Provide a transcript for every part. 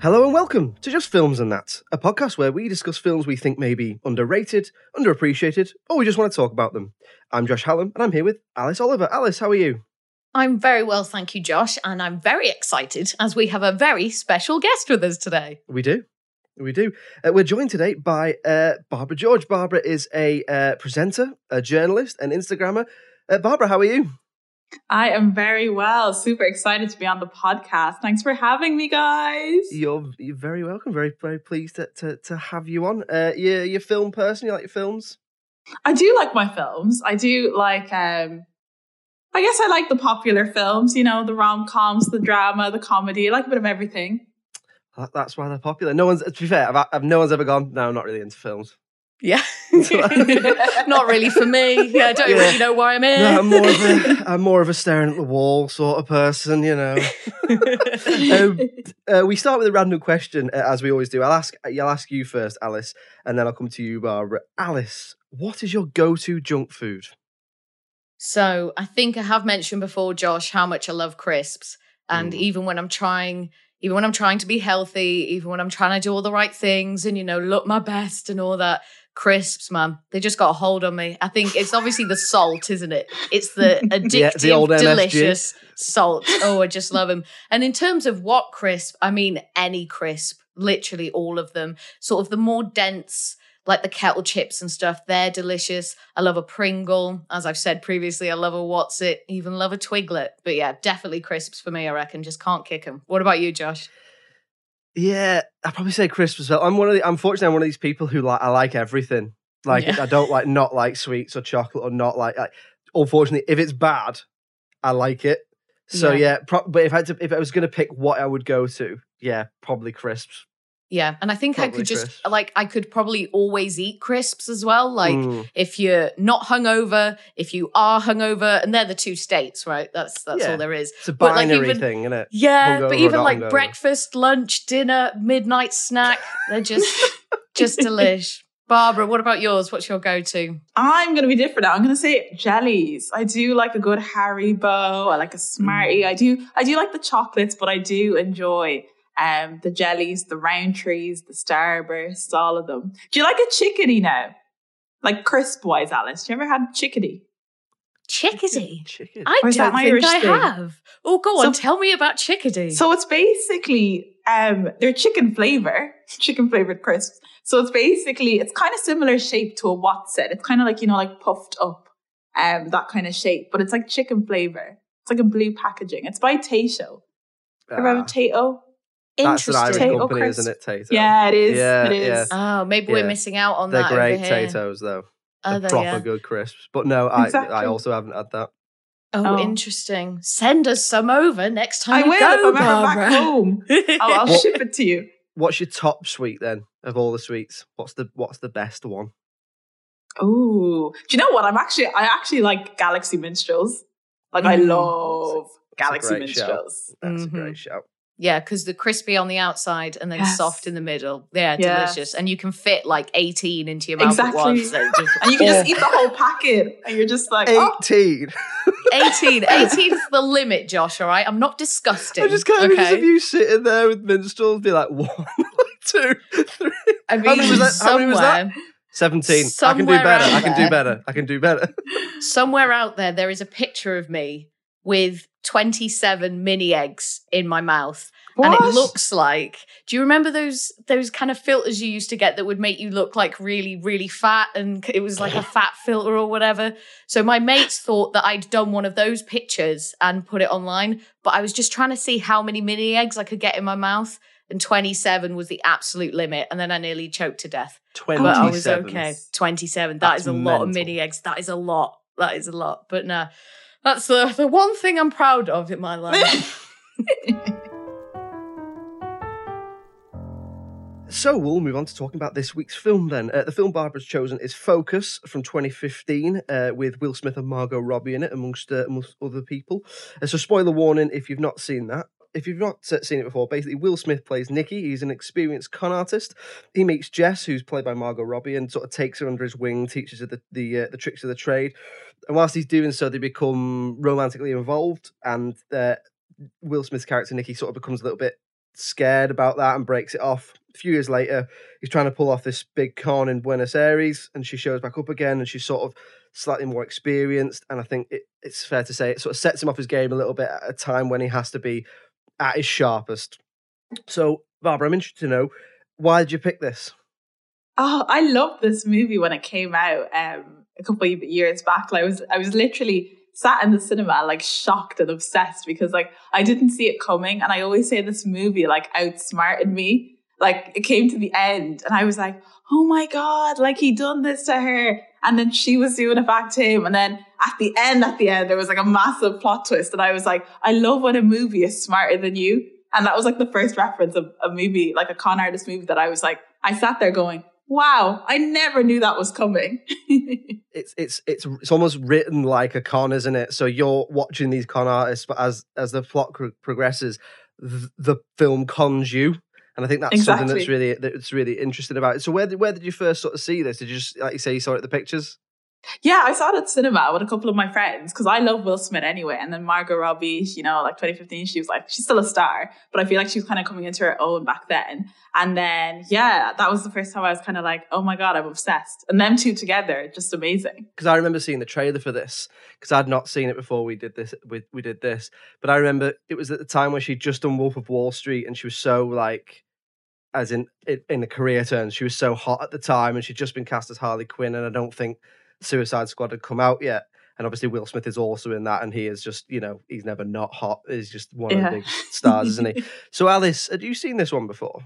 Hello and welcome to Just Films and That, a podcast where we discuss films we think may be underrated, underappreciated, or we just want to talk about them. I'm Josh Hallam and I'm here with Alice Oliver. Alice, how are you? I'm very well, thank you, Josh, and I'm very excited as we have a very special guest with us today. We do. We do. Uh, we're joined today by uh, Barbara George. Barbara is a uh, presenter, a journalist, an Instagrammer. Uh, Barbara, how are you? I am very well. Super excited to be on the podcast. Thanks for having me, guys. You're, you're very welcome. Very, very pleased to, to, to have you on. Uh, you're, you're a film person. You like your films? I do like my films. I do like, um, I guess I like the popular films, you know, the rom coms, the drama, the comedy. I like a bit of everything. That- That's why they're popular. No one's, to be fair, I've, I've, no one's ever gone, no, I'm not really into films. Yeah. Not really for me. Yeah, I don't Yeah. really know why I'm here. No, I'm more of a I'm more of a staring at the wall sort of person, you know. um, uh, we start with a random question, uh, as we always do. I'll ask I'll ask you first, Alice, and then I'll come to you, Barbara. Alice, what is your go-to junk food? So I think I have mentioned before, Josh, how much I love crisps. And Mm. even when I'm trying, even when I'm trying to be healthy, even when I'm trying to do all the right things and, you know, look my best and all that, crisps, man, they just got a hold on me. I think it's obviously the salt, isn't it? It's the addictive, the old delicious salt. Oh, I just love them. And in terms of what crisp, I mean any crisp, literally all of them. Sort of the more dense, like the kettle chips and stuff, they're delicious. I love a Pringle. As I've said previously, I love a Wotsit, even love a Twiglet. But yeah, definitely crisps for me, I reckon. Just can't kick them. What about you, Josh? Yeah, I'd probably say crisps as well. I'm one of the unfortunately I'm one of these people who like I like everything. Like Yeah. I don't like not like sweets or chocolate or not like, like unfortunately if it's bad, I like it. So Yeah. yeah, pro- but if I had to, if I was gonna pick what I would go to, yeah, probably crisps. Yeah. And I think I could just, crisps. like, I could probably always eat crisps as well. Like, Mm. if you're not hungover, if you are hungover, and they're the two states, right? That's that's Yeah. all there is. It's a But, like, binary even- thing, isn't it? Yeah, Hungover but even like hungover. breakfast, lunch, dinner, midnight snack, they're just just delish. Barbara, what about yours? What's your go-to? I'm going to be different now. I'm going to say jellies. I do like a good Haribo. I like a Smartie. I do. I do like the chocolates, but I do enjoy um the jellies, the Rowntrees, the starbursts, all of them. Do you like a chickadee now? Like crisp wise, Alice. Do you ever had chickadee? Chickadee. Chicken. I Or is that don't think Irish I thing? have. Oh, go on. So- tell me about chickadee. So it's basically um they're chicken flavor, chicken flavored crisps. So it's basically it's kind of similar shape to a Wotsit. It's kind of like you know like puffed up, um that kind of shape, but it's like chicken flavor. It's like a blue packaging. It's by Tayto. Ever Ah, have Tayto? That's an Irish Interesting. Tayto company, crisp. isn't it? Tayto. Yeah, it is. Yeah, it is. oh, maybe we're Yeah. missing out on They're that great over here. potatoes, though. Are They're they? proper Yeah. good crisps. But no, I Exactly. I also haven't had that. Oh, Oh. interesting. Send us some over next time I will. go, if I'm ever Barbara. back home. I'll, I'll What- ship it to you. What's your top sweet then of all the sweets? What's the what's the best one? Ooh, do you know what? I'm actually I actually like Galaxy Minstrels. Like I Mm. love That's Galaxy great shout. Minstrels. That's Mhm. a great shout. Yeah, because the crispy on the outside and then Yes. soft in the middle. Yeah, Yes. delicious. And you can fit like 18 into your mouth at once. So just- And you can just Oh. eat the whole packet, and you're just like, oh, 18. 18. 18 is the limit, Josh, all right? I'm not disgusting. I just can't imagine okay? of you sitting there with minstrels, be like, one, two, three. I mean, How many was that? How many was that? somewhere- 17. I can do better. I can do better. I can do better. somewhere out there there is a picture of me with 27 mini eggs in my mouth and it looks like do you remember those those kind of filters you used to get that would make you look like really really fat and it was like a fat filter or whatever so my mates thought that I'd done one of those pictures and put it online but I was just trying to see how many mini eggs I could get in my mouth and 27 was the absolute limit and then I nearly choked to death 27. but I was okay. 27. That That's is a lot of mini eggs. That is a lot. That is a lot. But no, that's the, the one thing I'm proud of in my life. So we'll move on to talking about this week's film then. Uh, the film Barbara's chosen is Focus from 2015 uh, with Will Smith and Margot Robbie in it, amongst, uh, amongst other people. Uh, so, spoiler warning if you've not seen that. If you've not seen it before, basically, Will Smith plays Nicky. He's an experienced con artist. He meets Jess, who's played by Margot Robbie, and sort of takes her under his wing, teaches her the the, uh, the tricks of the trade. And whilst he's doing so, they become romantically involved. And uh, Will Smith's character Nicky sort of becomes a little bit scared about that and breaks it off. A few years later, he's trying to pull off this big con in Buenos Aires, and she shows back up again, and she's sort of slightly more experienced. And I think it, it's fair to say it sort of sets him off his game a little bit at a time when he has to be at his sharpest. So, Barbara, I'm interested to know why did you pick this? Oh, I loved this movie when it came out um, a couple of years back. Like, I was I was literally sat in the cinema like shocked and obsessed because like I didn't see it coming, and I always say this movie like outsmarted me. Like it came to the end, and I was like, "Oh my god!" Like he done this to her, and then she was doing it back to him, and then at the end, at the end, there was like a massive plot twist, and I was like, "I love when a movie is smarter than you." And that was like the first reference of a movie, like a con artist movie that I was like, I sat there going, wow, I never knew that was coming. It's it's it's it's almost written like a con, isn't it? So you're watching these con artists, but as as the plot progresses, the film cons you. And I think that's something that's really that's really interesting about it. So where did where did you first sort of see this? Did you just like you say you saw it at the pictures? yeah, I saw it at cinema with a couple of my friends because I love Will Smith anyway. And then Margot Robbie, you know, like 2015, she was like, she's still a star, but I feel like she was kind of coming into her own back then. And then, yeah, that was the first time I was kind of like, oh my God, I'm obsessed. And them two together, just amazing. because I remember seeing the trailer for this because I'd not seen it before we did this. We, we did this, but I remember it was at the time when she'd just done Wolf of Wall Street, and she was so like, as in in, the career terms, she was so hot at the time, and she'd just been cast as Harley Quinn, and I don't think Suicide Squad had come out yet. And obviously, Will Smith is also in that, and he is just you know he's never not hot. He's just one of the big stars, isn't he? So, Alice, had you seen this one before?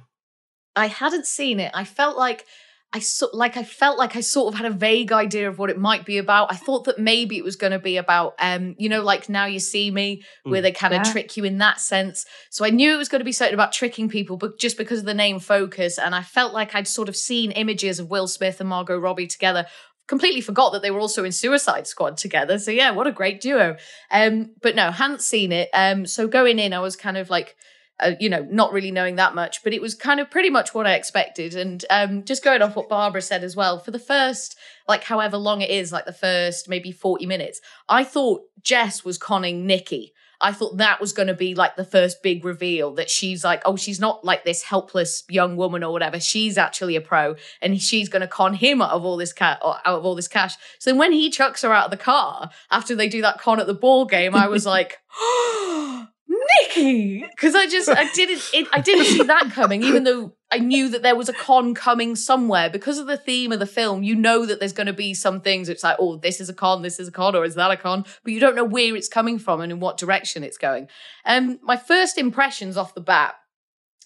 I hadn't seen it. I felt like I so, like I felt like I sort of had a vague idea of what it might be about. I thought that maybe it was going to be about, um, you know, like now you see me, where Mm. they kind of Yeah. trick you in that sense. So I knew it was going to be something about tricking people, but just because of the name Focus, and I felt like I'd sort of seen images of Will Smith and Margot Robbie together. Completely forgot that they were also in Suicide Squad together. So yeah, what a great duo. Um, but no, hadn't seen it. Um, so going in, I was kind of like uh, you know, not really knowing that much, but it was kind of pretty much what I expected. And um, just going off what Barbara said as well, for the first, like, however long it is, like the first maybe 40 minutes, I thought Jess was conning Nikki. I thought that was going to be like the first big reveal that she's like, oh, she's not like this helpless young woman or whatever. She's actually a pro, and she's going to con him out of all this cat out of all this cash. So then when he chucks her out of the car after they do that con at the ball game, I was like, Because I just I didn't it, I didn't see that coming, even though I knew that there was a con coming somewhere because of the theme of the film. You know that there's going to be some things. It's like, oh, this is a con, this is a con, or is that a con? But you don't know where it's coming from and in what direction it's going. Um, my first impressions off the bat.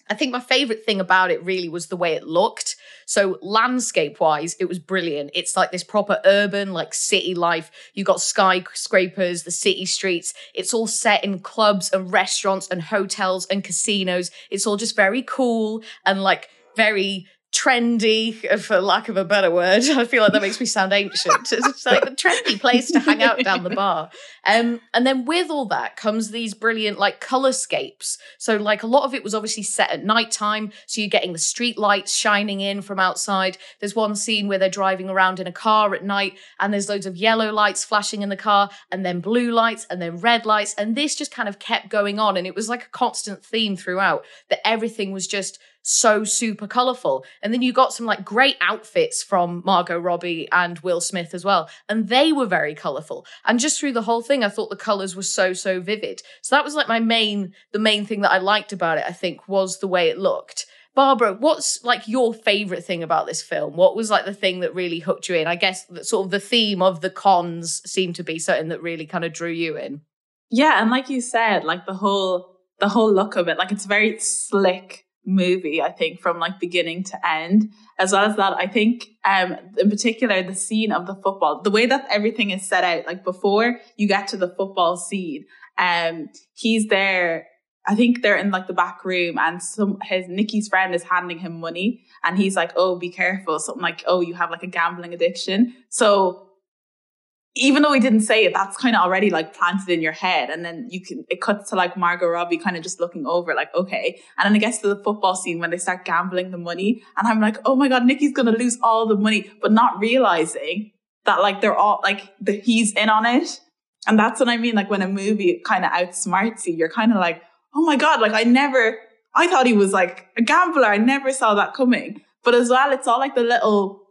I think my favorite thing about it really was the way it looked. So landscape wise, it was brilliant. It's like this proper urban, like city life. You got skyscrapers, the city streets. It's all set in clubs and restaurants and hotels and casinos. It's all just very cool and like very trendy, for lack of a better word. I feel like that makes me sound ancient. It's like a trendy place to hang out down the bar. Um, and then with all that comes these brilliant like colorscapes. So like a lot of it was obviously set at nighttime, so you're getting the street lights shining in from outside. There's one scene where they're driving around in a car at night, and there's loads of yellow lights flashing in the car, and then blue lights, and then red lights, and this just kind of kept going on, and it was like a constant theme throughout that everything was just so super colorful. And then you got some like great outfits from Margot Robbie and Will Smith as well. And they were very colorful. And just through the whole thing, I thought the colors were so, so vivid. So that was like my main, the main thing that I liked about it, I think, was the way it looked. Barbara, what's like your favorite thing about this film? What was like the thing that really hooked you in? I guess that sort of the theme of the cons seemed to be something that really kind of drew you in. Yeah, and like you said, like the whole the whole look of it, like it's very slick movie, I think, from like beginning to end. As well as that, I think um in particular the scene of the football, the way that everything is set out, like before you get to the football scene, um, he's there. I think they're in like the back room and some his Nikki's friend is handing him money and he's like, Oh, be careful. Something like, Oh, you have like a gambling addiction. So even though he didn't say it, that's kind of already like planted in your head. And then you can, it cuts to like Margot Robbie kind of just looking over, like, okay. And then it gets to the football scene when they start gambling the money. And I'm like, oh my God, Nicky's going to lose all the money, but not realizing that like they're all like, the, he's in on it. And that's what I mean. Like when a movie kind of outsmarts you, you're kind of like, oh my God, like I never, I thought he was like a gambler. I never saw that coming. But as well, it's all like the little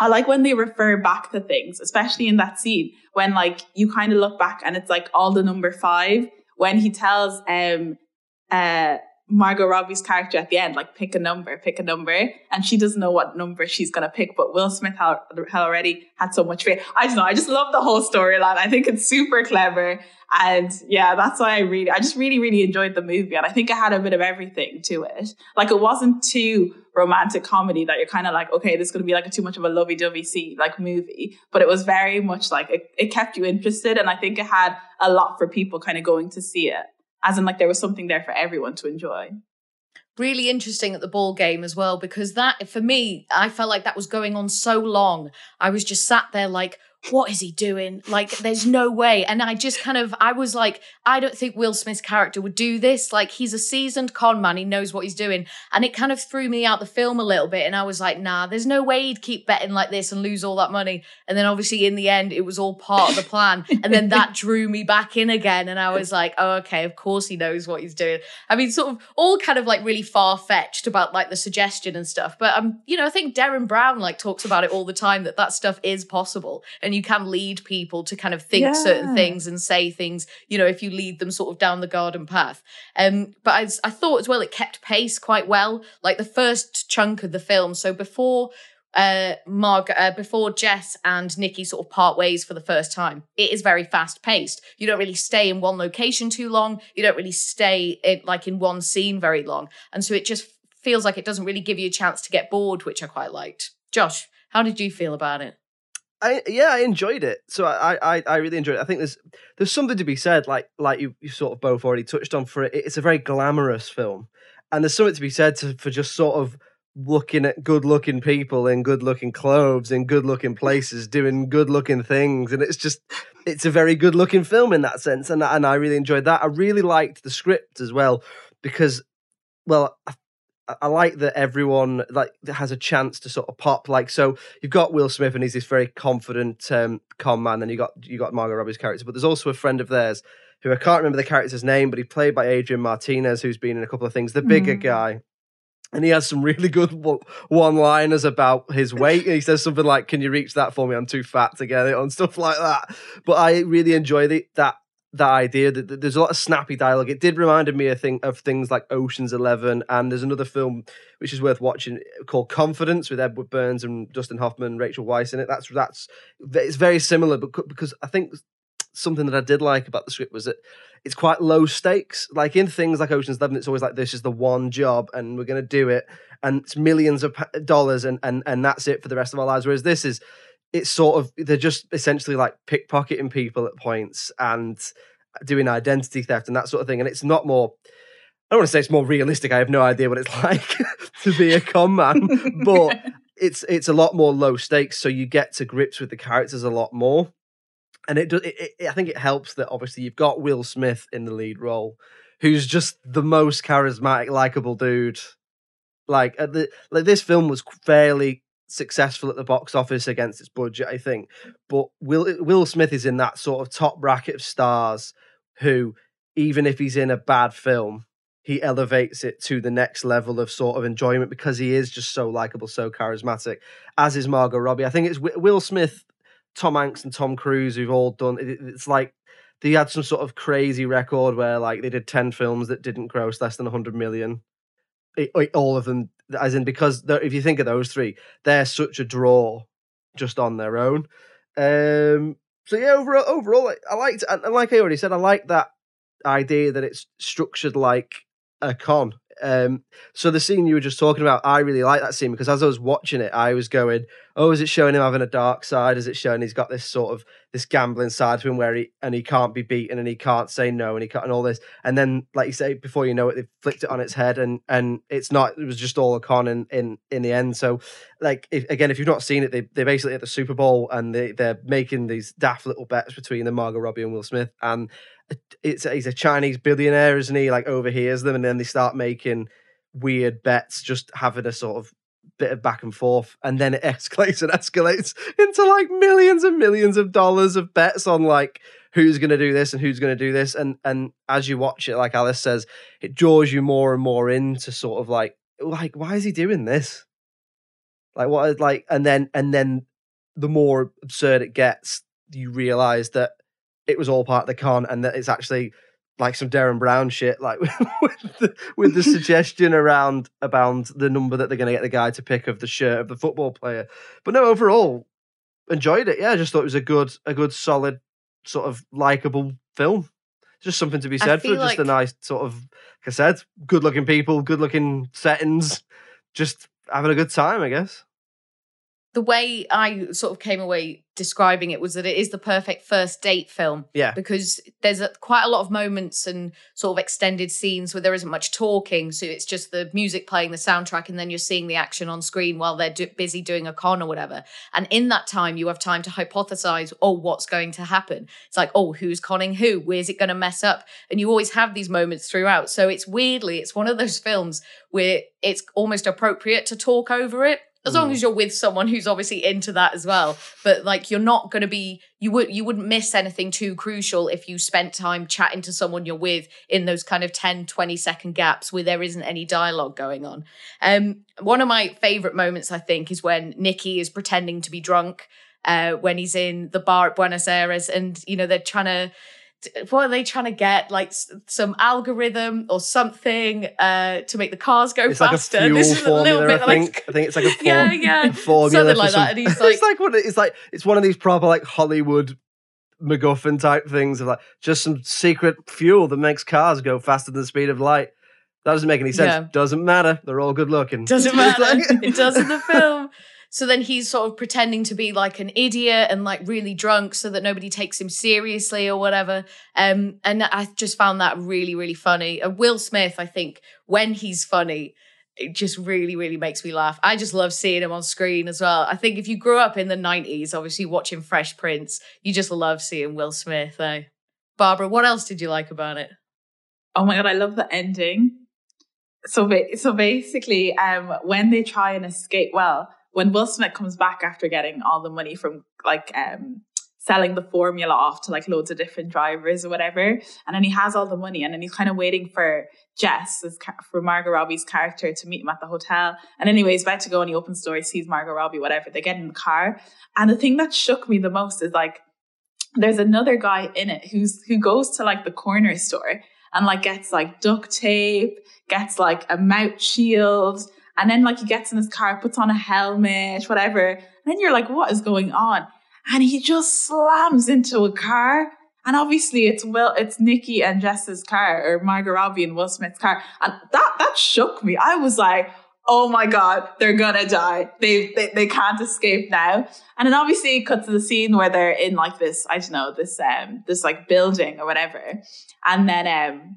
I like when they refer back to things, especially in that scene when like you kind of look back and it's like all the number five when he tells um uh Margot Robbie's character at the end, like pick a number, pick a number, and she doesn't know what number she's gonna pick. But Will Smith had, already had so much faith. I don't know. I just love the whole storyline. I think it's super clever, and yeah, that's why I really, I just really, really enjoyed the movie, and I think it had a bit of everything to it. Like it wasn't too romantic comedy that you're kind of like, okay, this is gonna be like a too much of a lovey-dovey see like movie, but it was very much like it, it kept you interested, and I think it had a lot for people kind of going to see it as in like there was something there for everyone to enjoy. Really interesting at the ball game as well because that for me i felt like that was going on so long. I was just sat there like what is he doing? Like, there's no way. And I just kind of, I was like, I don't think Will Smith's character would do this. Like, he's a seasoned con man. He knows what he's doing. And it kind of threw me out the film a little bit. And I was like, nah, there's no way he'd keep betting like this and lose all that money. And then obviously in the end, it was all part of the plan. and then that drew me back in again. And I was like, oh, okay, of course he knows what he's doing. I mean, sort of all kind of like really far fetched about like the suggestion and stuff. But, um, you know, I think Derren Brown like talks about it all the time that that stuff is possible. And you can lead people to kind of think yeah. certain things and say things, you know, if you lead them sort of down the garden path. Um, but I, I thought as well it kept pace quite well. Like the first chunk of the film. So before uh Margaret uh, before Jess and Nikki sort of part ways for the first time. It is very fast paced. You don't really stay in one location too long. You don't really stay in, like in one scene very long. And so it just feels like it doesn't really give you a chance to get bored, which I quite liked. Josh, how did you feel about it? I yeah, I enjoyed it. So I, I I really enjoyed it. I think there's there's something to be said, like like you you sort of both already touched on for it. It's a very glamorous film, and there's something to be said to, for just sort of looking at good looking people in good looking clothes in good looking places doing good looking things and it's just it's a very good looking film in that sense and and I really enjoyed that I really liked the script as well because well I like that everyone like has a chance to sort of pop. Like, so you've got Will Smith, and he's this very confident um, con man, and you got you got Margot Robbie's character, but there's also a friend of theirs who I can't remember the character's name, but he's played by Adrian Martinez, who's been in a couple of things. The bigger mm. guy, and he has some really good one-liners about his weight. He says something like, "Can you reach that for me? I'm too fat to get it," and stuff like that. But I really enjoy the, that that idea that there's a lot of snappy dialogue. It did remind me of, thing, of things like Ocean's Eleven, and there's another film which is worth watching called Confidence with Edward Burns and Dustin Hoffman, and Rachel Weisz in it. That's that's it's very similar, but because I think something that I did like about the script was that it's quite low stakes. Like in things like Ocean's Eleven, it's always like this is the one job, and we're going to do it, and it's millions of dollars, and and and that's it for the rest of our lives. Whereas this is it's sort of they're just essentially like pickpocketing people at points and doing identity theft and that sort of thing. And it's not more. I don't want to say it's more realistic. I have no idea what it's like to be a con man, but it's it's a lot more low stakes, so you get to grips with the characters a lot more. And it does. It, it, I think it helps that obviously you've got Will Smith in the lead role, who's just the most charismatic, likable dude. Like at the like this film was fairly successful at the box office against its budget, I think. But Will Will Smith is in that sort of top bracket of stars who, even if he's in a bad film, he elevates it to the next level of sort of enjoyment because he is just so likable, so charismatic. As is Margot Robbie. I think it's Will Smith, Tom Hanks, and Tom Cruise who've all done. It's like they had some sort of crazy record where like they did ten films that didn't gross less than hundred million. All of them, as in because if you think of those three, they're such a draw just on their own. Um, so yeah, overall, overall, I liked, and like I already said, I like that idea that it's structured like a con. Um, so the scene you were just talking about, I really like that scene because as I was watching it, I was going, "Oh, is it showing him having a dark side? Is it showing he's got this sort of this gambling side to him where he and he can't be beaten and he can't say no and he can't and all this?" And then, like you say, before you know it, they flipped it on its head and and it's not. It was just all a con in in in the end. So, like if, again, if you've not seen it, they they basically at the Super Bowl and they they're making these daft little bets between the Margot Robbie and Will Smith and it's he's a Chinese billionaire, isn't he? Like overhears them, and then they start making weird bets, just having a sort of bit of back and forth, and then it escalates and escalates into like millions and millions of dollars of bets on like who's going to do this and who's going to do this, and and as you watch it, like Alice says, it draws you more and more into sort of like like why is he doing this? Like what? Like and then and then the more absurd it gets, you realize that it was all part of the con and that it's actually like some Derren Brown shit, like with the, with the suggestion around about the number that they're going to get the guy to pick of the shirt of the football player. But no, overall, enjoyed it. Yeah, I just thought it was a good, a good, solid, sort of likable film. Just something to be said for like... just a nice sort of, like I said, good looking people, good looking settings, just having a good time, I guess the way I sort of came away describing it was that it is the perfect first date film. Yeah. Because there's a, quite a lot of moments and sort of extended scenes where there isn't much talking. So it's just the music playing, the soundtrack, and then you're seeing the action on screen while they're do- busy doing a con or whatever. And in that time, you have time to hypothesize, oh, what's going to happen? It's like, oh, who's conning who? Where's it going to mess up? And you always have these moments throughout. So it's weirdly, it's one of those films where it's almost appropriate to talk over it as long mm. as you're with someone who's obviously into that as well but like you're not going to be you would you wouldn't miss anything too crucial if you spent time chatting to someone you're with in those kind of 10 20 second gaps where there isn't any dialogue going on um one of my favorite moments i think is when nicky is pretending to be drunk uh, when he's in the bar at Buenos Aires, and you know they're trying to what are they trying to get? Like some algorithm or something uh, to make the cars go it's faster. Like this is a little bit I think. Like, I think it's like a form, yeah, yeah, formula something like some, that. And he's like, it's like what it's like. It's one of these proper like Hollywood MacGuffin type things of like just some secret fuel that makes cars go faster than the speed of light. That doesn't make any sense. Yeah. Doesn't matter. They're all good looking. Doesn't matter. it does in the film. So then he's sort of pretending to be like an idiot and like really drunk so that nobody takes him seriously or whatever. Um, and I just found that really, really funny. Uh, Will Smith, I think, when he's funny, it just really, really makes me laugh. I just love seeing him on screen as well. I think if you grew up in the 90s, obviously watching Fresh Prince, you just love seeing Will Smith, eh? Barbara, what else did you like about it? Oh my God, I love the ending. So, so basically, um, when they try and escape, well, when Will Smith comes back after getting all the money from like um selling the formula off to like loads of different drivers or whatever, and then he has all the money, and then he's kind of waiting for Jess, for Margot Robbie's character, to meet him at the hotel. And anyway, he's about to go, and he opens the door, sees Margot Robbie, whatever. They get in the car, and the thing that shook me the most is like there's another guy in it who's who goes to like the corner store and like gets like duct tape, gets like a mouth shield and then like he gets in his car, puts on a helmet, whatever. And then you're like, what is going on? And he just slams into a car. And obviously it's Will, it's Nikki and Jess's car or Margot Robbie and Will Smith's car. And that, that shook me. I was like, oh my God, they're gonna die. They, they, they can't escape now. And then obviously it cuts to the scene where they're in like this, I don't know, this, um, this like building or whatever. And then, um,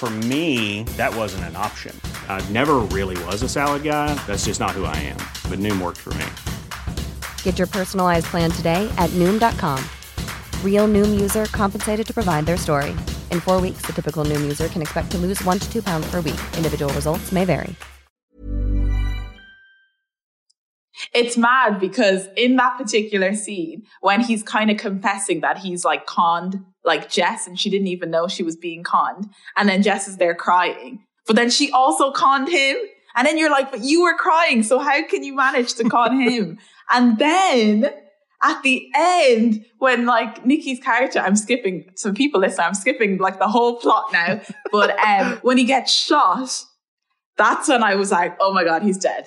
For me, that wasn't an option. I never really was a salad guy. That's just not who I am. But Noom worked for me. Get your personalized plan today at Noom.com. Real Noom user compensated to provide their story. In four weeks, the typical Noom user can expect to lose one to two pounds per week. Individual results may vary. It's mad because in that particular scene, when he's kind of confessing that he's like conned like Jess and she didn't even know she was being conned, and then Jess is there crying, but then she also conned him. And then you're like, but you were crying, so how can you manage to con him? And then at the end, when like Nikki's character, I'm skipping some people listen, I'm skipping like the whole plot now. But um when he gets shot, that's when I was like, oh my god, he's dead.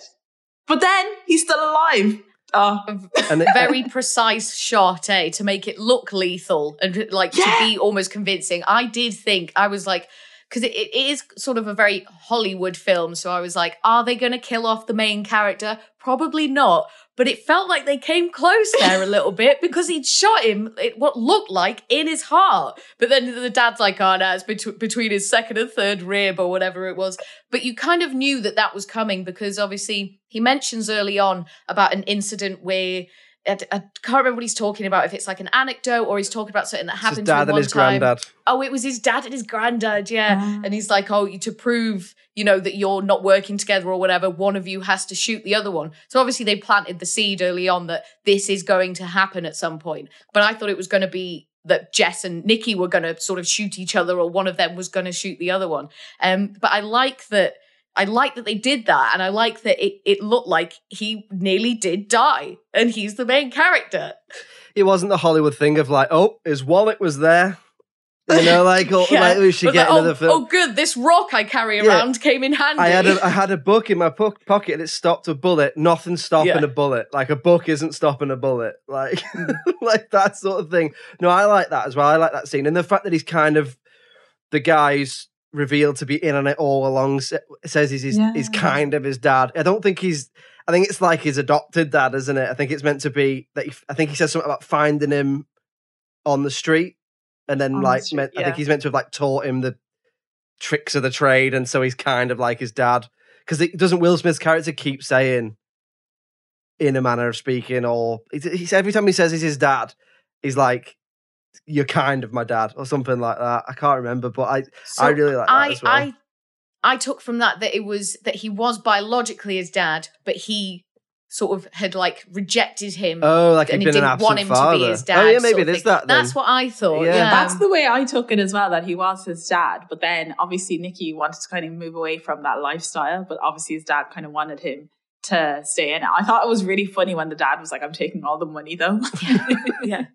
But then he's still alive. Oh. It- very precise shot, eh, to make it look lethal and like Yeah. to be almost convincing. I did think I was like, because it, it is sort of a very Hollywood film, so I was like, are they going to kill off the main character? Probably not. But it felt like they came close there a little bit because he'd shot him it, what looked like in his heart. But then the dad's like, oh, no, it's bet- between his second and third rib or whatever it was. But you kind of knew that that was coming because obviously he mentions early on about an incident where I, I can't remember what he's talking about. If it's like an anecdote or he's talking about something that It's happened his to him and one his time. granddad. Oh, it was his dad and his granddad, yeah. Ah. And he's like, oh, to prove, you know, that you're not working together or whatever, one of you has to shoot the other one. So obviously they planted the seed early on that this is going to happen at some point. But I thought it was going to be that Jess and Nikki were going to sort of shoot each other or one of them was going to shoot the other one. Um, but I like that. I like that they did that, and I like that it, it looked like he nearly did die, and he's the main character. It wasn't the Hollywood thing of like, oh, his wallet was there. You know, like, oh, Yeah. like we should get like, another oh, film. oh, good, this rock I carry Yeah. around came in handy. I had a I had a book in my po- pocket and it stopped a bullet. Nothing stopping Yeah. a bullet. Like a book isn't stopping a bullet. Like mm. like that sort of thing. No, I like that as well. I like that scene and the fact that he's kind of the guy's revealed to be in on it all along. Says he's his, he's Yeah. kind of his dad. I don't think he's. I think it's like his adopted dad, isn't it? I think it's meant to be that. He, I think he says something about finding him on the street, and then On the like street, meant, I think he's meant to have like taught him the tricks of the trade, and so he's kind of like his dad. Because it doesn't Will Smith's character keep saying, in a manner of speaking, or he's every time he says he's his dad, he's like, "You're kind of my dad," or something like that. I can't remember, but I So I really like that I, as well. I, I took from that that it was that he was biologically his dad, but he sort of had like rejected him. oh, like and he'd been an didn't want him father. to be his dad. oh yeah, maybe it is that. Then. That's what I thought. Yeah. Yeah, That's the way I took it as well, that he was his dad. But then obviously Nikki wanted to kind of move away from that lifestyle, but obviously his dad kind of wanted him to stay in it. I thought it was really funny when the dad was like, I'm taking all the money though. yeah. yeah,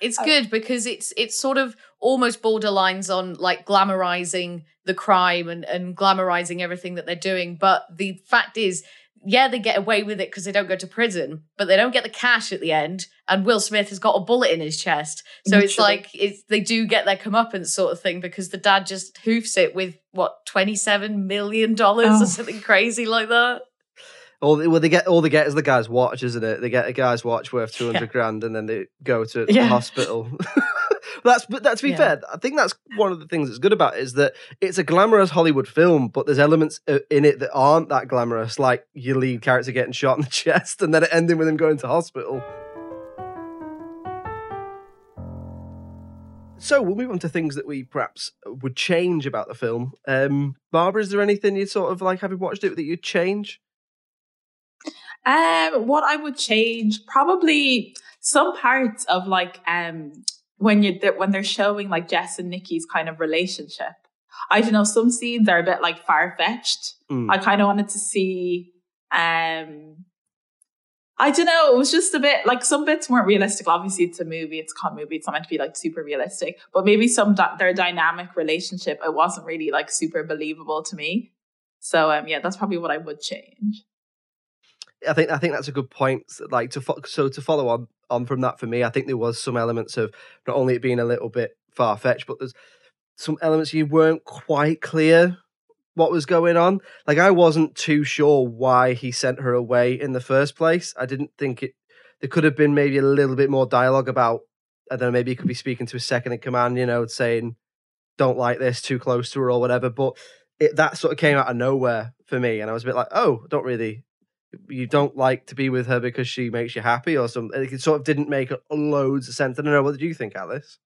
it's uh, good because it's it's sort of almost borderlines on like glamorizing the crime and and glamorizing everything that they're doing. But the fact is, yeah, they get away with it because they don't go to prison, but they don't get the cash at the end. And Will Smith has got a bullet in his chest, so it's like it's they do get their comeuppance sort of thing because the dad just hoofs it with what twenty seven million dollars Oh. or something crazy like that. All they, well, they get all they get is the guy's watch, isn't it? They get a guy's watch worth two hundred Yeah. grand, and then they go to Yeah. the hospital. that's but that, to be Yeah. fair, I think that's one of the things that's good about it is that it's a glamorous Hollywood film, but there's elements uh, in it that aren't that glamorous, like your lead character getting shot in the chest, and then it ending with him going to hospital. So we'll move on to things that we perhaps would change about the film. Um, Barbara, is there anything you sort of like having watched it that you'd change? Um, what I would change probably some parts of like um when you when they're showing like Jess and Nikki's kind of relationship. I don't know. Some scenes are a bit like far fetched. Mm. I kind of wanted to see. um I don't know. It was just a bit like some bits weren't realistic. Obviously, it's a movie. It's a con movie. It's not meant to be like super realistic. But maybe some di- their dynamic relationship, it wasn't really like super believable to me. So um yeah, that's probably what I would change. I think I think that's a good point. Like to fo- so to follow on on from that for me, I think there was some elements of not only it being a little bit far fetched, but there's some elements you weren't quite clear what was going on. Like I wasn't too sure why he sent her away in the first place. I didn't think it. There could have been maybe a little bit more dialogue about. I don't know. Maybe he could be speaking to his second in command. You know, saying, "Don't like this, too close to her" or whatever. But it, that sort of came out of nowhere for me, and I was a bit like, "Oh, don't really." You don't like to be with her because she makes you happy, or something. It sort of didn't make loads of sense. I don't know. What did you think, Alice?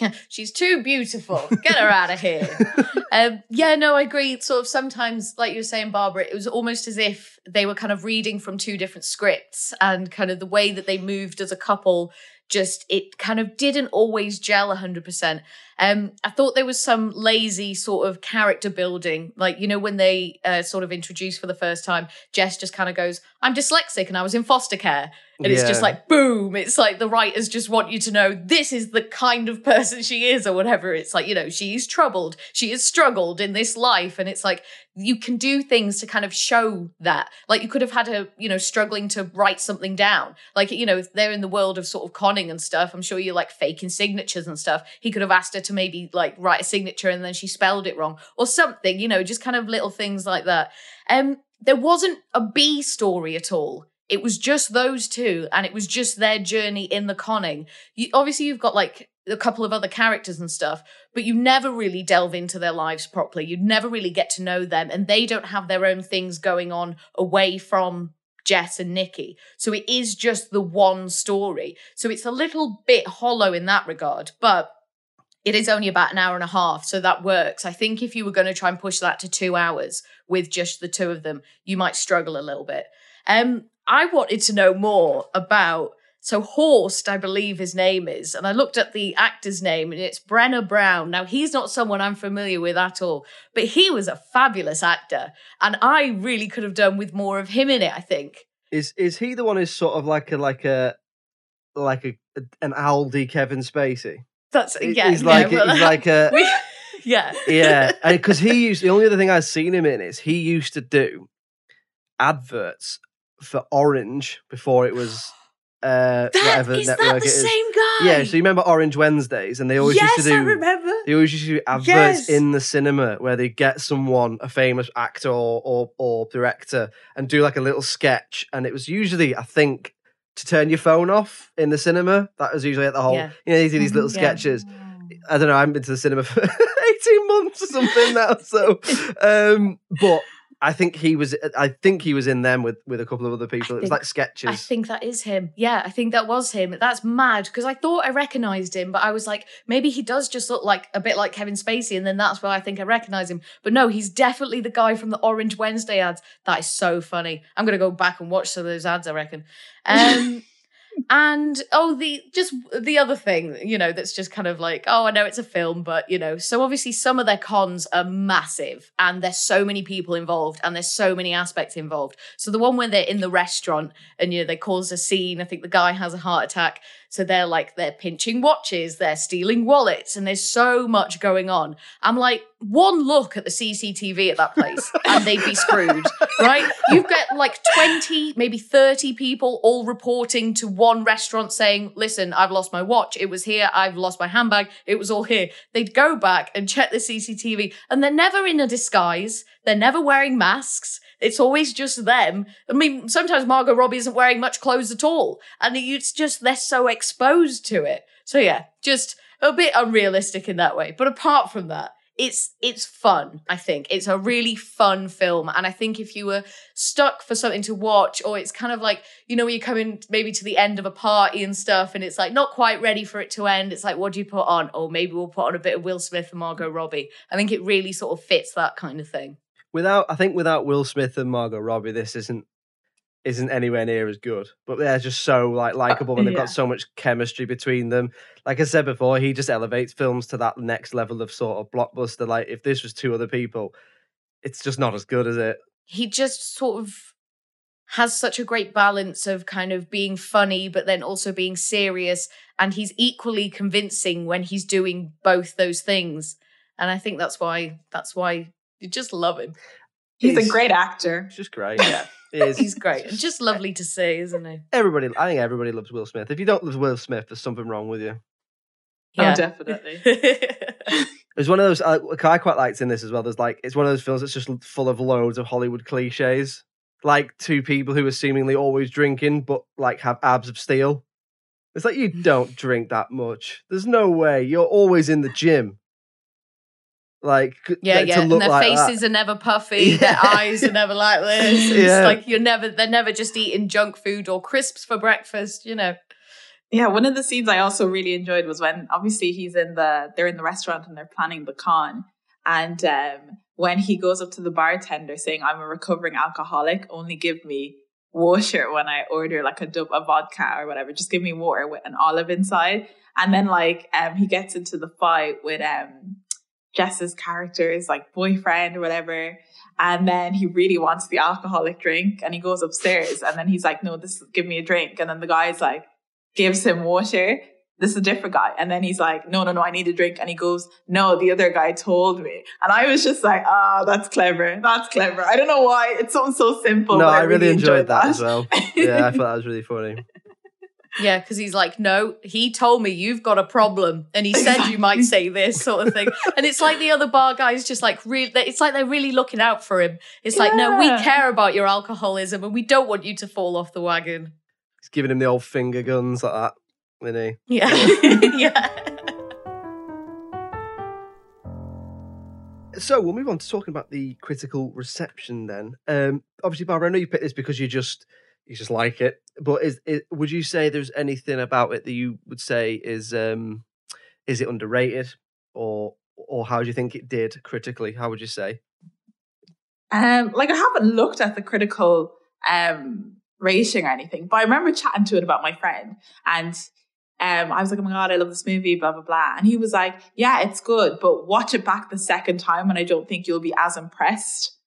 She's too beautiful. Get her out of here. um, yeah, no, I agree. Sort of sometimes, like you were saying, Barbara, it was almost as if they were kind of reading from two different scripts and kind of the way that they moved as a couple just it kind of didn't always gel 100% um i thought there was some lazy sort of character building like you know when they uh, sort of introduced for the first time jess just kind of goes i'm dyslexic and i was in foster care and it's just like boom it's like the writers just want you to know this is the kind of person she is or whatever. It's like you know she's troubled she has struggled in this life. And it's like you can do things to kind of show that. Like you could have had her you know struggling to write something down. Like you know they're in the world of sort of conning and stuff i'm sure you're like faking signatures and stuff. He could have asked her to maybe like write a signature and then she spelled it wrong or something you know just kind of little things like that. Um there wasn't a b story at all it was just those two and it was just their journey in the conning you obviously you've got like a couple of other characters and stuff but you never really delve into their lives properly you never really get to know them and they don't have their own things going on away from Jess and Nikki. So it is just the one story. So it's a little bit hollow in that regard, but it is only about an hour and a half, so that works. I think if you were going to try and push that to two hours with just the two of them, you might struggle a little bit. Um, I wanted to know more about so Horst, I believe his name is, and I looked at the actor's name, and it's Brennan Brown. Now he's not someone I'm familiar with at all, but he was a fabulous actor, and I really could have done with more of him in it. I think. Is is he the one who's sort of like a like a like a an Aldi Kevin Spacey? That's yeah. he's yeah, like well, he's like a we- yeah. yeah, because he used the only other thing I've seen him in is he used to do adverts for Orange before it was uh That whatever is that network the it is. same guy? Yeah, so you remember Orange Wednesdays, and they always yes, used to do. I remember. They always used to do adverts Yes. in the cinema where they get someone, a famous actor or, or or director, and do like a little sketch. And it was usually, I think, to turn your phone off in the cinema. That was usually at the whole. Yeah. You know, they do these little Mhm, yeah. sketches. I don't know. I haven't been to the cinema for eighteen months or something now. So, um, but I think he was. I think he was in them with with a couple of other people. It was think- like sketches. I think that is him. Yeah, I think that was him. That's mad because I thought I recognized him, but I was like, maybe he does just look like a bit like Kevin Spacey, and then that's why I think I recognize him. But no, he's definitely the guy from the Orange Wednesday ads. That is so funny. I'm gonna go back and watch some of those ads. I reckon. Um, and oh, the just the other thing, you know, that's just kind of like, oh, I know it's a film, but you know, so obviously some of their cons are massive, and there's so many people involved, and there's so many aspects involved. So the one where they're in the restaurant and you know they cause a scene, I think the guy has a heart attack. So they're like, they're pinching watches, they're stealing wallets, and there's so much going on. I'm like, one look at the CCTV at that place and they'd be screwed, right? You've got like 20, maybe 30 people all reporting to one restaurant saying, listen, I've lost my watch. It was here. I've lost my handbag. It was all here. They'd go back and check the CCTV and they're never in a disguise. They're never wearing masks. It's always just them. I mean, sometimes Margot Robbie isn't wearing much clothes at all. And it's just, they're so exposed to it. So yeah, just a bit unrealistic in that way. But apart from that, it's it's fun i think. It's a really fun film. And i think if you were stuck for something to watch or it's kind of like you know when you come in maybe to the end of a party and stuff and it's like not quite ready for it to end it's like what do you put on? Or maybe we'll put on a bit of will smith and margot robbie. I think it really sort of fits that kind of thing. Without i think without will smith and margot robbie this isn't isn't anywhere near as good. But they're just so like uh, likable and they've yeah. got so much chemistry between them. Like I said before, he just elevates films to that next level of sort of blockbuster. Like if this was two other people, it's just not as good as it. he just sort of has such a great balance of kind of being funny but then also being serious and he's equally convincing when he's doing both those things and i think that's why that's why you just love him He's, He's- a great actor. It's just great. Yeah. It is. he's great and just eh, lovely to see isn't he everybody I think everybody loves Will Smith. If you don't love Will Smith, there's something wrong with you. Oh, definitely. There's one of those uh, I, I quite liked in this as well. There's like it's one of those films that's just full of loads of Hollywood cliches. Like two people who are seemingly always drinking, but like have abs of steel. It's like you don't drink that much. There's no way. You're always in the gym. Like c- yeah to yeah and their like that. faces are never puffy their eyes are never like this it's Yeah. like you're never they're never just eating junk food or crisps for breakfast you know Yeah, one of the scenes I also really enjoyed was when obviously he's in the they're in the restaurant and they're planning the con, and um, when he goes up to the bartender saying, "I'm a recovering alcoholic, only give me water when I order like a dub a vodka or whatever. Just give me water with an olive inside." And then like um, he gets into the fight with um, Jess's character's like boyfriend or whatever. And then he really wants the alcoholic drink and he goes upstairs and then he's like, no, this give me a drink. And then the guy's like, gives him water. This is a different guy. And then he's like, no, no, no, I need a drink. And he goes, no, the other guy told me. And I was just like, ah, that's clever. That's clever. I don't know why. It's something so simple. no, but I really enjoyed that, that as well. Yeah, I thought that was really funny. Yeah, because he's like, no, he told me you've got a problem, and he said you might say this sort of thing, and it's like the other bar guys just like really, it's like they're really looking out for him. It's like, no, we care about your alcoholism, and we don't want you to fall off the wagon. He's giving him the old finger guns like that, isn't he? Yeah, yeah. So we'll move on to talking about the critical reception then. Um, obviously, Barbara, I know you picked this because you just you just like it, but is, is would you say there's anything about it that you would say is um, is it underrated, or or how do you think it did critically? How would you say? Um, like I haven't looked at the critical um rating or anything, but I remember chatting to it about my friend, and um, I was like, "Oh my god, I love this movie," blah blah blah, and he was like, "Yeah, it's good, but watch it back the second time, and I don't think you'll be as impressed."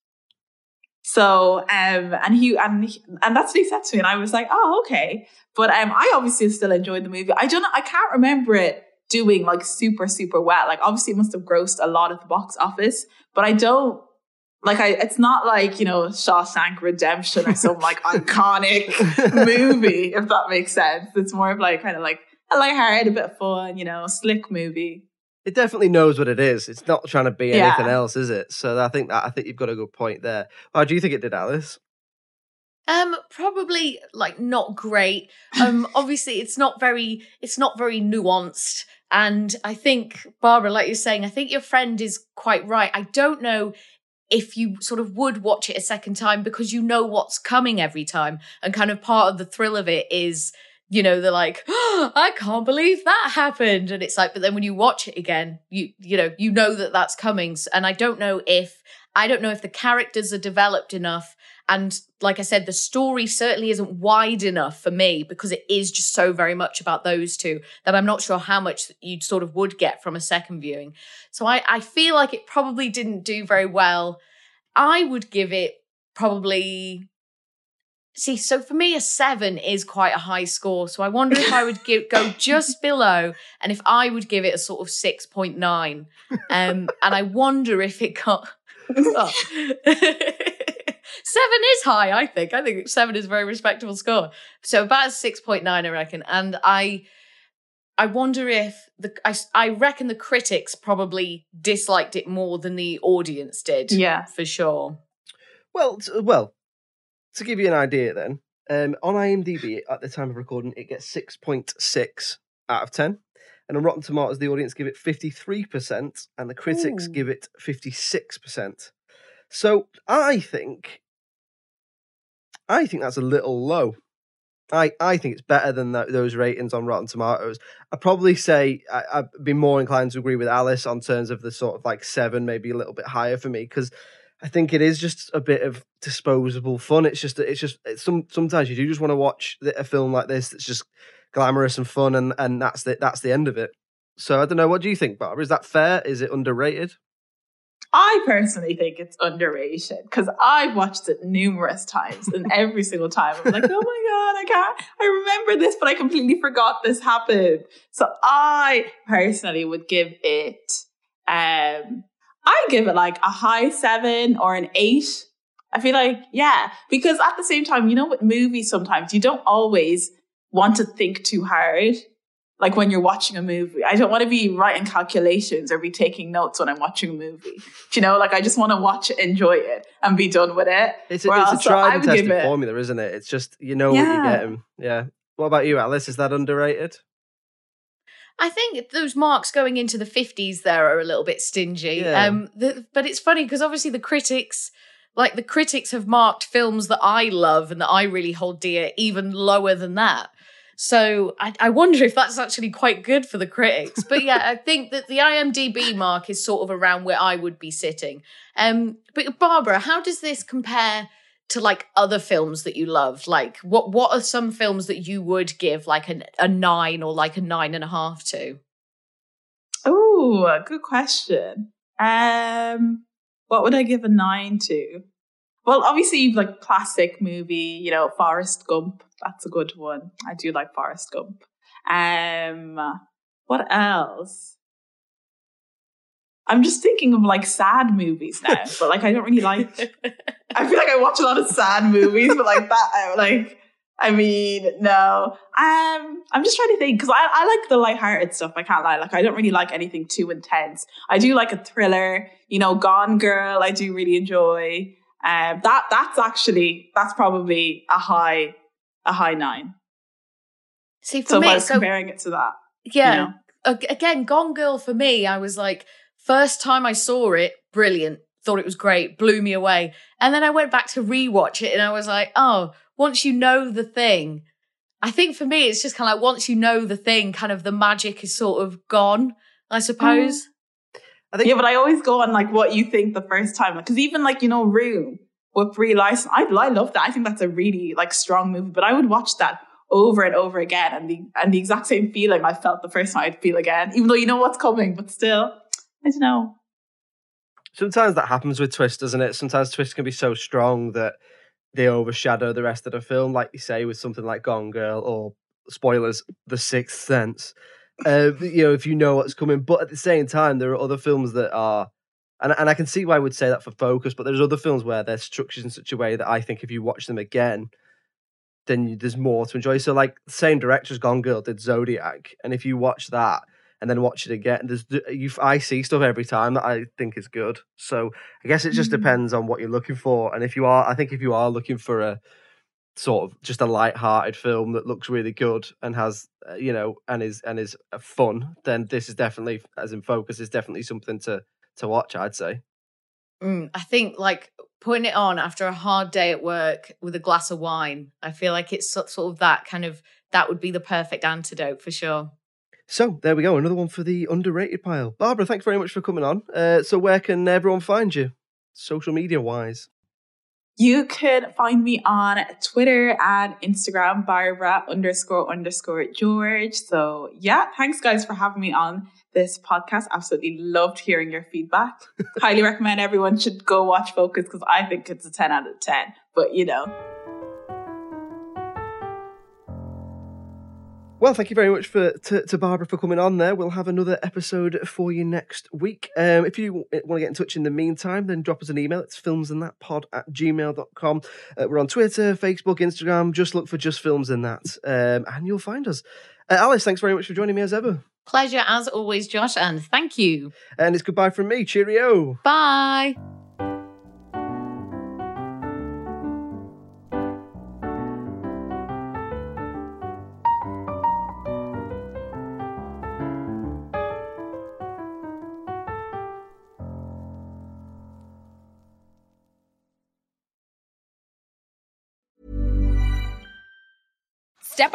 So, um, and he and he, and that's what he said to me, and I was like, "Oh, okay," but um, I obviously still enjoyed the movie. I don't know, I can't remember it doing like super super well. Like, obviously, it must have grossed a lot at the box office, but I don't like I it's not like, you know, Shawshank Redemption or some like iconic movie, if that makes sense. It's more of like kind of like a lighthearted, a bit of fun, you know, slick movie. It definitely knows what it is. It's not trying to be Yeah. anything else, is it? So I think that I think you've got a good point there. How do you think it did, Alice? Um, probably like not great. Um, obviously it's not very, it's not very nuanced. And I think, Barbara, like you're saying, I think your friend is quite right. I don't know if you sort of would watch it a second time because you know what's coming every time. And kind of part of the thrill of it is, you know, they're like, oh, I can't believe that happened. And it's like, but then when you watch it again, you, you know, you know that that's coming. And I don't know if, I don't know if the characters are developed enough and like I said, the story certainly isn't wide enough for me because it is just so very much about those two that I'm not sure how much you sort of would get from a second viewing. So I, I feel like it probably didn't do very well. I would give it probably See, so for me, a seven is quite a high score. So I wonder if I would give go just below, and if I would give it a sort of six point nine. Um, and I wonder if it got oh. seven is high. I think. I think seven is a very respectable score. So about six point nine, I reckon. And I, I wonder if the I, I reckon the critics probably disliked it more than the audience did. Yeah, for sure. Well, well, to give you an idea, then um, on IMDb at the time of recording, it gets six point six out of ten, and on Rotten Tomatoes, the audience give it fifty three percent, and the critics Ooh. give it fifty six percent. So I think, I think that's a little low. I, I think it's better than tho- those ratings on Rotten Tomatoes. I'd probably say I, I'd be more inclined to agree with Alice on terms of the sort of like seven, maybe a little bit higher for me because I think it is just a bit of disposable fun. It's just it's just it's some sometimes you do just want to watch a film like this that's just glamorous and fun, and and that's the that's the end of it. So I don't know. What do you think, Barbara? Is that fair? Is it underrated? I personally think it's underrated because I've watched it numerous times, and every single time I'm like, "Oh my god, I can't! I remember this, but I completely forgot this happened." So I personally would give it, um, I give it like a high seven or an eight. I feel like, yeah, because at the same time, you know, with movies, sometimes you don't always want to think too hard like when you're watching a movie. I don't want to be writing calculations or be taking notes when I'm watching a movie. You know, like I just want to watch it, enjoy it, and be done with it. It's a, it's a tried and tested it- formula, isn't it? It's just you know what you're getting. Yeah. What about you, Alice? Is that underrated? I think those marks going into the 50s there are a little bit stingy. Yeah. Um, the, but it's funny because obviously the critics, like the critics have marked films that I love and that I really hold dear even lower than that. So I, I wonder if that's actually quite good for the critics. But yeah, I think that the IMDb mark is sort of around where I would be sitting. Um, but Barbara, how does this compare to like other films that you love? Like what what are some films that you would give like an, a nine or like a nine and a half to? Oh, good question. Um, what would I give a nine to? Well, obviously, you've like classic movie, you know, Forrest Gump. That's a good one. I do like Forrest Gump. Um, what else? I'm just thinking of like sad movies now, but like I don't really like. I feel like I watch a lot of sad movies, but like that, I, like I mean, no. Um, I'm just trying to think because I, I like the lighthearted stuff. I can't lie. Like I don't really like anything too intense. I do like a thriller. You know, Gone Girl. I do really enjoy. Um, that that's actually that's probably a high a high nine. See, for So if me, I was so comparing it to that, yeah. know? Again, Gone Girl for me, I was like, first time I saw it, brilliant. Thought it was great, blew me away. And then I went back to rewatch it and I was like, oh, once you know the thing, I think for me, it's just kind of like once you know the thing, kind of the magic is sort of gone, I suppose. Mm-hmm. I think yeah, but I always go on like what you think the first time because even like you know Room with Brie Larson, I I love that. I think that's a really like strong movie. But I would watch that over and over again, and the and the exact same feeling I felt the first time I'd feel again, even though you know what's coming, but still, I don't know. sometimes that happens with twists, doesn't it? Sometimes twists can be so strong that they overshadow the rest of the film, like you say with something like Gone Girl or spoilers, The Sixth Sense. Uh, you know, if you know what's coming, but at the same time, there are other films that are, and and I can see why I would say that for Focus, but there's other films where they're structured in such a way that I think if you watch them again, then you, there's more to enjoy. So, like, same director as Gone Girl did Zodiac, and if you watch that and then watch it again, there's you I see stuff every time that I think is good. So I guess it just Mm. depends on what you're looking for, and if you are, I think if you are looking for a sort of just a light-hearted film that looks really good and has uh, you know and is and is uh, fun, then this is definitely as in focus is definitely something to to watch. I'd say. Mm, I think like putting it on after a hard day at work with a glass of wine, I feel like it's sort of that kind of, that would be the perfect antidote for sure. So there we go, another one for the underrated pile. Barbara, thanks very much for coming on. Uh, so where can everyone find you, social media wise? You can find me on Twitter and Instagram, Barbara underscore underscore George. So yeah, thanks guys for having me on this podcast. Absolutely loved hearing your feedback. Highly recommend everyone should go watch Focus because I think it's a 10 out of 10. But you know. Well, thank you very much for to, to, Barbara for coming on there. We'll have another episode for you next week. Um, if you want to get in touch in the meantime, then drop us an email. It's filmsandthatpod at gmail.com. Uh, we're on Twitter, Facebook, Instagram. Just look for Just Films and That, um, and you'll find us. Uh, Alice, thanks very much for joining me as ever. Pleasure as always, Josh, and thank you. And it's goodbye from me. Cheerio. Bye.